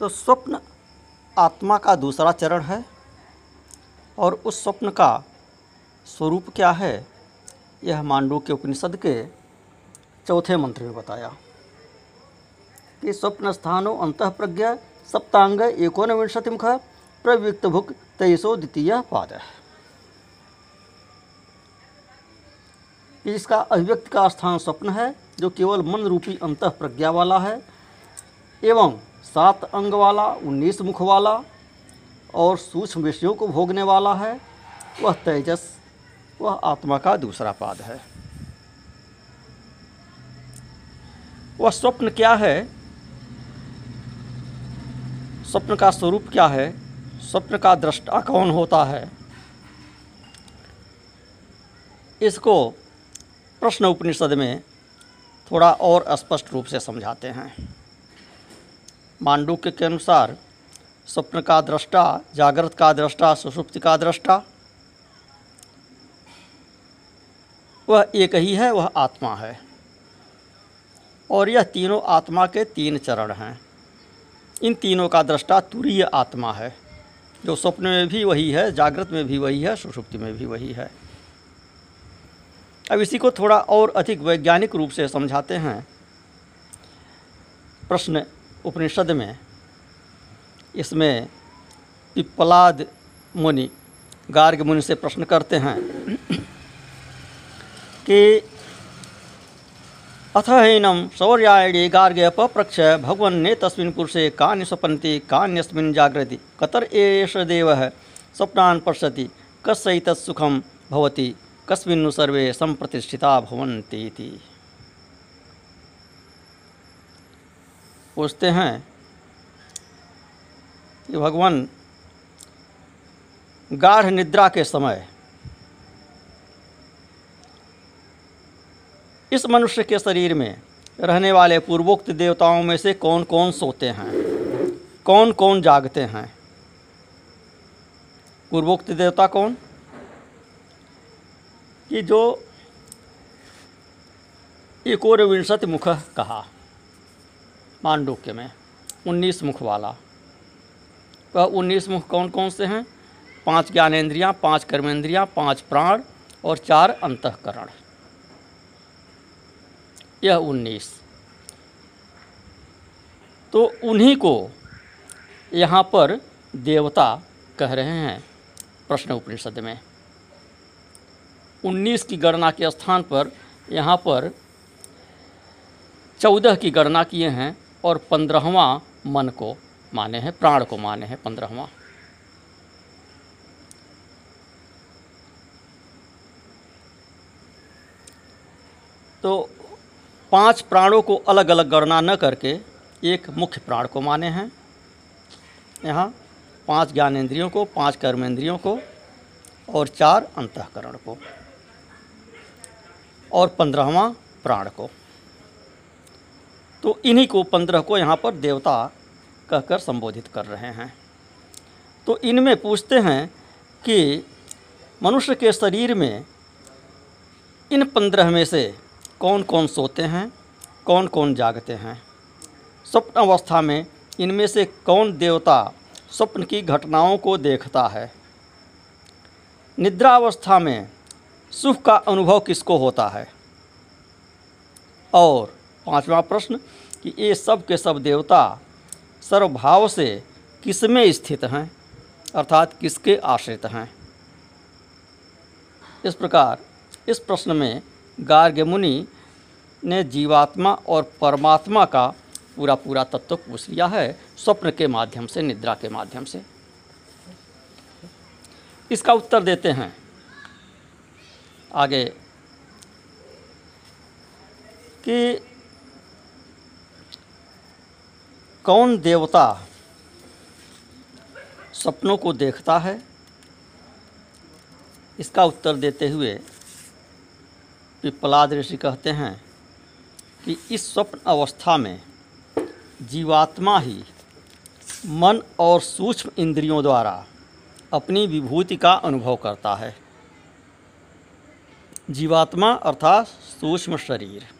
तो स्वप्न आत्मा का दूसरा चरण है और उस स्वप्न का स्वरूप क्या है? यह मांडू के उपनिषद के चौथे मंत्र में बताया कि स्वप्न स्थानो अंत प्रज्ञा सप्तांग एकोनविंशति मुख प्रयुक्त भुक तेईसो द्वितीय पाद। इसका अभिव्यक्त का स्थान स्वप्न है, जो केवल मन रूपी अंत प्रज्ञा वाला है, एवं सात अंग वाला, उन्नीस मुख वाला और सूक्ष्म विषयों को भोगने वाला है। वह तेजस, वह आत्मा का दूसरा पाद है। वह स्वप्न क्या है? स्वप्न का स्वरूप क्या है? स्वप्न का दृष्टा कौन होता है? इसको प्रश्न उपनिषद में थोड़ा और स्पष्ट रूप से समझाते हैं। मांडुक्य के अनुसार, स्वप्न का दृष्टा, जागृत का दृष्टा सुषुप्ति का दृष्टा, वह एक ही है, वह आत्मा है। और यह तीनों आत्मा के तीन चरण हैं। इन तीनों का दृष्टा तुरीय आत्मा है, जो स्वप्न में भी वही है, जागृत में भी वही है सुषुप्ति में भी वही है। अब इसी को थोड़ा और अधिक वैज्ञानिक रूप से समझाते हैं। प्रश्न उपनिषद में, इसमें पिप्पलाद मुनि, गार्ग मुनि से प्रश्न करते हैं कि अथ हैनम सौर्यायणे गार्गे पप्रक्ष भगवन्ने तस्मिन् पुरुषे कान्य स्वपन्ति, कान्यस्मिन् जागृति कतर एष देव स्वप्नान् पश्यति कस्यैतत् सुखं भवति, कस्मिन्नु सर्वे संप्रतिष्ठिता भवन्ति पूछते हैं कि भगवान, गाढ़ निद्रा के समय इस मनुष्य के शरीर में रहने वाले पूर्वोक्त देवताओं में से कौन कौन सोते हैं? कौन कौन जागते हैं? पूर्वोक्त देवता कौन? कि जो एकोर विंशति मुख कहा। मांडुक्य में, उन्नीस मुख वाला वह उन्नीस मुख कौन कौन से हैं? पाँच ज्ञानेन्द्रियाँ, पाँच कर्मेंद्रियाँ, पाँच प्राण और चार अंतकरण। यह उन्नीस। तो उन्हीं को यहाँ पर देवता कह रहे हैं प्रश्न उपनिषद में। उन्नीस की गणना के स्थान पर यहाँ पर चौदह की गणना किए हैं। और पंद्रहवा मन को माने हैं, प्राण को माने हैं पंद्रहवा। तो पाँच प्राणों को अलग अलग गणना न करके एक मुख्य प्राण को माने हैं। यहाँ पाँच ज्ञानेंद्रियों को, पाँच कर्मेंद्रियों को और चार अंतकरण को और पंद्रहवा प्राण को। तो इन्हीं को पंद्रह को यहाँ पर देवता कहकर संबोधित कर रहे हैं। तो इनमें पूछते हैं कि मनुष्य के शरीर में इन पंद्रह में से कौन कौन सोते हैं कौन कौन जागते हैं? स्वप्न अवस्था में इनमें से कौन देवता स्वप्न की घटनाओं को देखता है? निद्रावस्था में सुख का अनुभव किसको होता है? और पांचवा प्रश्न, कि ये सब के सब देवता सर्वभाव से किसमें स्थित हैं? अर्थात किसके आश्रित हैं? इस प्रकार, इस प्रश्न में गार्ग्य मुनि ने जीवात्मा और परमात्मा का पूरा पूरा तत्व पूछ लिया है, स्वप्न के माध्यम से, निद्रा के माध्यम से। इसका उत्तर देते हैं। आगे, कि कौन देवता सपनों को देखता है? इसका उत्तर देते हुए पिप्पलाद ऋषि कहते हैं कि इस स्वप्न अवस्था में जीवात्मा ही मन और सूक्ष्म इंद्रियों द्वारा अपनी विभूति का अनुभव करता है। जीवात्मा अर्थात सूक्ष्म शरीर।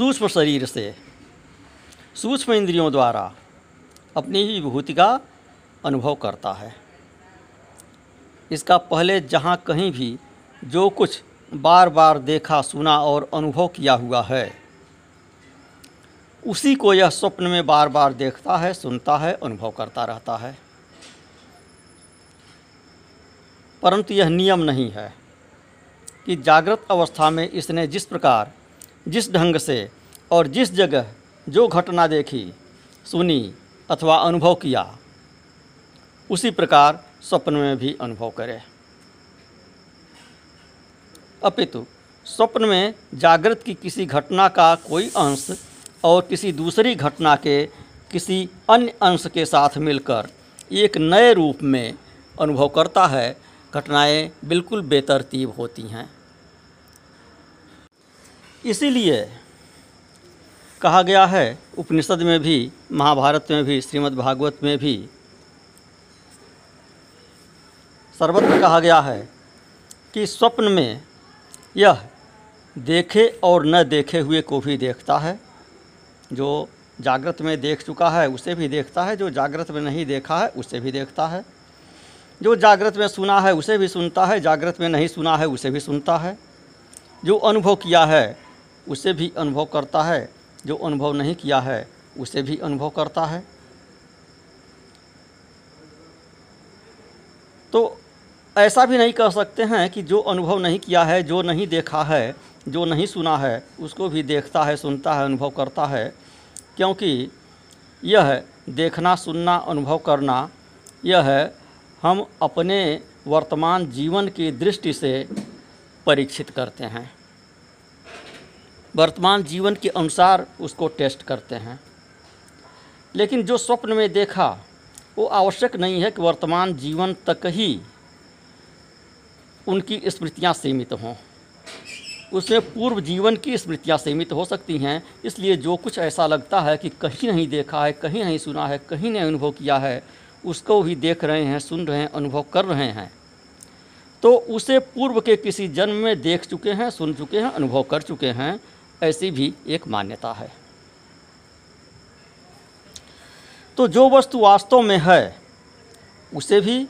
सूक्ष्म शरीर से सूक्ष्म इंद्रियों द्वारा अपनी ही विभूति का अनुभव करता है। इसका पहले जहाँ कहीं भी जो कुछ बार बार देखा, सुना और अनुभव किया हुआ है, उसी को यह स्वप्न में बार बार देखता है, सुनता है, अनुभव करता रहता है। परंतु यह नियम नहीं है कि जागृत अवस्था में इसने जिस प्रकार जिस ढंग से और जिस जगह जो घटना देखी, सुनी अथवा अनुभव किया, उसी प्रकार स्वप्न में भी अनुभव करें। अपितु, स्वप्न में जागृत की किसी घटना का कोई अंश और किसी दूसरी घटना के किसी अन्य अंश के साथ मिलकर एक नए रूप में अनुभव करता है, घटनाएँ बिल्कुल बेतरतीब होती हैं। इसीलिए कहा गया है, उपनिषद में भी, महाभारत में भी, श्रीमद् भागवत में भी, सर्वत्र कहा गया है कि स्वप्न में यह देखे और न देखे हुए को भी देखता है, जो जागृत में देख चुका है, उसे भी देखता है, जो जागृत में नहीं देखा है, उसे भी देखता है। जो जागृत में सुना है, उसे भी सुनता है, जागृत में नहीं सुना है, उसे भी सुनता है। जो अनुभव किया है उसे भी अनुभव करता है, जो अनुभव नहीं किया है, उसे भी अनुभव करता है। तो ऐसा भी नहीं कह सकते हैं कि जो अनुभव नहीं किया है, जो नहीं देखा है, जो नहीं सुना है, उसको भी देखता है, सुनता है, अनुभव करता है, क्योंकि यह देखना, सुनना, अनुभव करना, यह हम अपने वर्तमान जीवन की दृष्टि से परीक्षित करते हैं। वर्तमान जीवन के अनुसार उसको टेस्ट करते हैं। लेकिन जो स्वप्न में देखा, वो आवश्यक नहीं है कि वर्तमान जीवन तक ही उनकी स्मृतियाँ सीमित हों। उसमें पूर्व जीवन की स्मृतियाँ सीमित हो सकती हैं, इसलिए जो कुछ ऐसा लगता है कि कहीं नहीं देखा है, कहीं नहीं सुना है, कहीं नहीं अनुभव किया है, उसको भी देख रहे हैं, सुन रहे हैं, अनुभव कर रहे हैं। तो उसे पूर्व के किसी जन्म में देख चुके हैं, सुन चुके हैं, अनुभव कर चुके हैं ऐसी भी एक मान्यता है। तो जो वस्तु वास्तव में है, उसे भी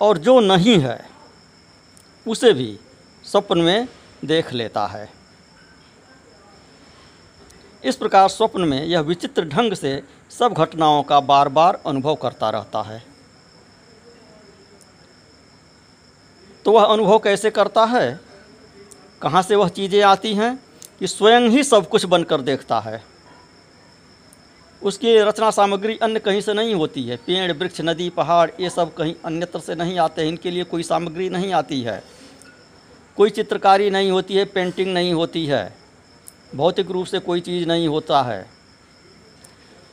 और जो नहीं है, उसे भी स्वप्न में देख लेता है। इस प्रकार स्वप्न में यह विचित्र ढंग से सब घटनाओं का बार बार अनुभव करता रहता है। तो वह अनुभव कैसे करता है? कहाँ से वह चीज़ें आती हैं? कि स्वयं ही सब कुछ बनकर देखता है। उसकी रचना सामग्री अन्य कहीं से नहीं होती है। पेड़, वृक्ष, नदी, पहाड़, ये सब कहीं अन्यत्र से नहीं आते हैं। इनके लिए कोई सामग्री नहीं आती है। कोई चित्रकारी नहीं होती है, पेंटिंग नहीं होती है। भौतिक रूप से कोई चीज़ नहीं होता है।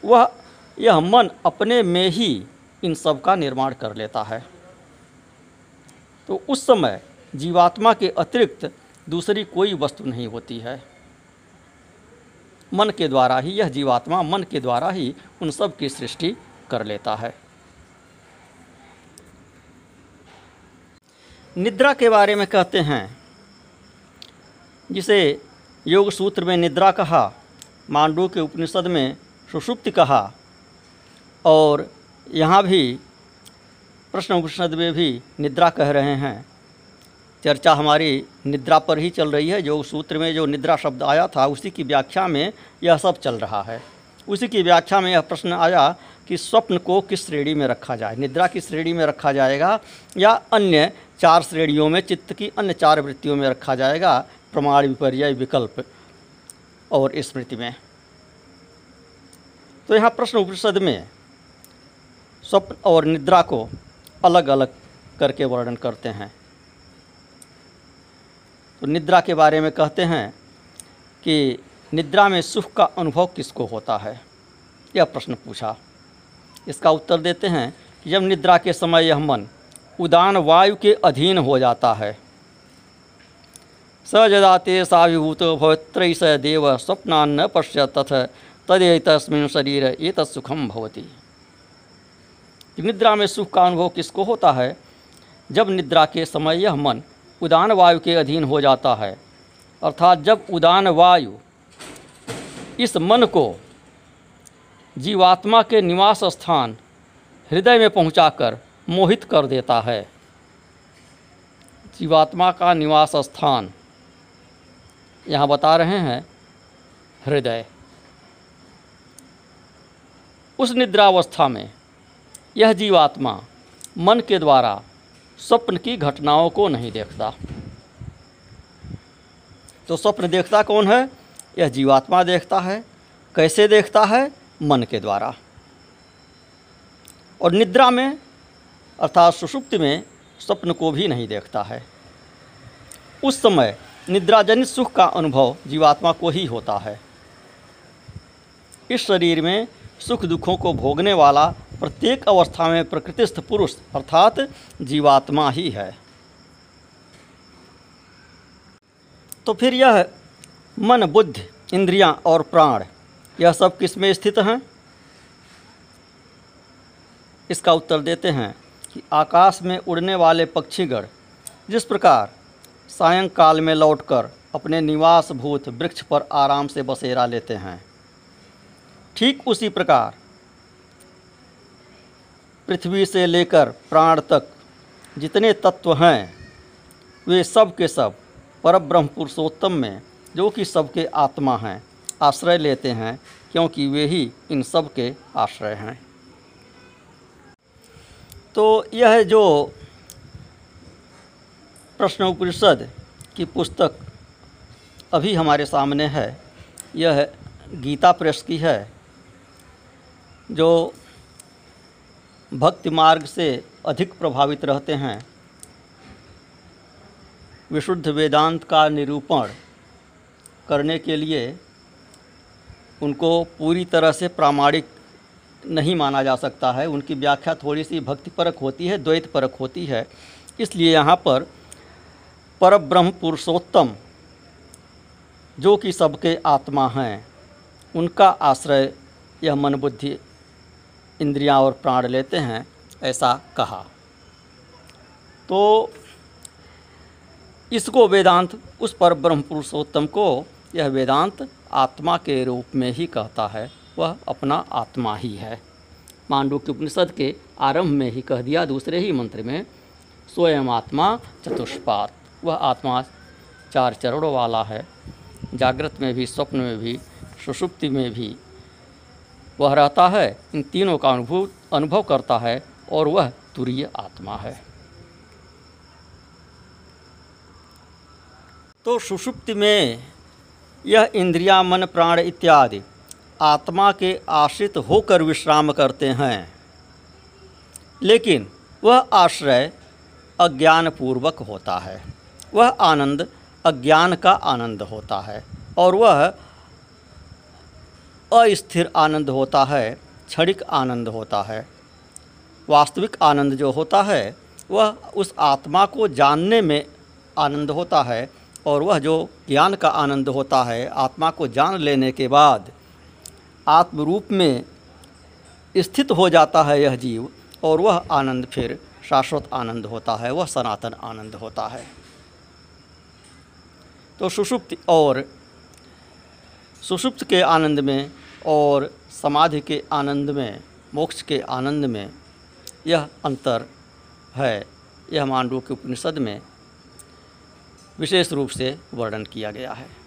वह, यह मन अपने में ही इन सब का निर्माण कर लेता है। तो उस समय जीवात्मा के अतिरिक्त दूसरी कोई वस्तु नहीं होती है। मन के द्वारा ही, यह जीवात्मा मन के द्वारा ही उन सब की सृष्टि कर लेता है। निद्रा के बारे में कहते हैं, जिसे योग सूत्र में निद्रा कहा, मांडू के उपनिषद में सुषुप्ति कहा, और यहाँ भी प्रश्न उपनिषद में भी निद्रा कह रहे हैं। चर्चा हमारी निद्रा पर ही चल रही है। जो सूत्र में जो निद्रा शब्द आया था, उसी की व्याख्या में यह सब चल रहा है। उसी की व्याख्या में यह प्रश्न आया कि स्वप्न को किस श्रेणी में रखा जाए? निद्रा की श्रेणी में रखा जाएगा या अन्य चार श्रेणियों में, चित्त की अन्य चार वृत्तियों में रखा जाएगा? प्रमाण विपर्य, विकल्प और स्मृति में। तो यहाँ प्रश्न उपनिषद में स्वप्न और निद्रा को अलग अलग करके वर्णन करते हैं। तो निद्रा के बारे में कहते हैं कि निद्रा में सुख का अनुभव किसको होता है? यह प्रश्न पूछा। इसका उत्तर देते हैं कि जब निद्रा के समय यह मन उदान वायु के अधीन हो जाता है, स जदा ते साविभूत भवत्र स देव स्वप्नान्न पश्य तथ तदेतस्मिन शरीर ये तत्सुखम भवती। निद्रा में सुख का अनुभव किसको होता है? जब निद्रा के समय यह मन उदान वायु के अधीन हो जाता है। अर्थात जब उदान वायु इस मन को जीवात्मा के निवास स्थान हृदय में पहुंचाकर मोहित कर देता है। जीवात्मा का निवास स्थान यहाँ बता रहे हैं, हृदय। उस निद्रावस्था में यह जीवात्मा मन के द्वारा स्वप्न की घटनाओं को नहीं देखता। तो स्वप्न देखता कौन है? यह जीवात्मा देखता है। कैसे देखता है? मन के द्वारा। और निद्रा में, अर्थात सुषुप्ति में, स्वप्न को भी नहीं देखता है। उस समय निद्राजनित सुख का अनुभव जीवात्मा को ही होता है। इस शरीर में सुख दुखों को भोगने वाला प्रत्येक अवस्था में प्रकृतिस्थ पुरुष अर्थात जीवात्मा ही है। तो फिर यह मन, बुद्धि, इंद्रियाँ और प्राण, यह सब किसमें स्थित हैं? इसका उत्तर देते हैं कि आकाश में उड़ने वाले पक्षीगण जिस प्रकार सायंकाल में लौटकर अपने निवास भूत वृक्ष पर आराम से बसेरा लेते हैं, ठीक उसी प्रकार पृथ्वी से लेकर प्राण तक जितने तत्व हैं, वे सब के सब परब्रह्म पुरुषोत्तम में, जो कि सबके आत्मा हैं, आश्रय लेते हैं, क्योंकि वे ही इन सब के आश्रय हैं। तो यह जो प्रश्न उपनिषद की पुस्तक अभी हमारे सामने है, यह गीता प्रेस की है, जो भक्ति मार्ग से अधिक प्रभावित रहते हैं। विशुद्ध वेदांत का निरूपण करने के लिए उनको पूरी तरह से प्रामाणिक नहीं माना जा सकता है। उनकी व्याख्या थोड़ी सी भक्तिपरक होती है द्वैत परक होती है। इसलिए यहाँ पर परब्रह्म पुरुषोत्तम जो कि सबके आत्मा हैं, उनका आश्रय यह मन बुद्धि इंद्रियाँ और प्राण लेते हैं, ऐसा कहा। तो इसको वेदांत, उस पर ब्रह्म पुरुषोत्तम को यह वेदांत आत्मा के रूप में ही कहता है, वह अपना आत्मा ही है। मांडू के उपनिषद के आरंभ में ही कह दिया, दूसरे ही मंत्र में, स्वयं आत्मा चतुष्पात। वह आत्मा चार चरणों वाला है, जागृत में भी, स्वप्न में भी, सुषुप्ति में भी वह रहता है, इन तीनों का अनुभव अनुभव करता है और वह तुरीय आत्मा है। तो सुषुप्ति में यह इंद्रिया, मन, प्राण इत्यादि आत्मा के आश्रित होकर विश्राम करते हैं। लेकिन वह आश्रय अज्ञानपूर्वक होता है। वह आनंद, अज्ञान का आनंद होता है और वह अस्थिर आनंद होता है, क्षणिक आनंद होता है। वास्तविक आनंद जो होता है, वह उस आत्मा को जानने में आनंद होता है और वह जो ज्ञान का आनंद होता है, आत्मा को जान लेने के बाद आत्म रूप में स्थित हो जाता है यह जीव और वह आनंद फिर शाश्वत आनंद होता है, वह सनातन आनंद होता है। तो सुषुप्त और सुषुप्त के आनंद में और समाधि के आनंद में, मोक्ष के आनंद में यह अंतर है। यह मांडू के उपनिषद में विशेष रूप से वर्णन किया गया है।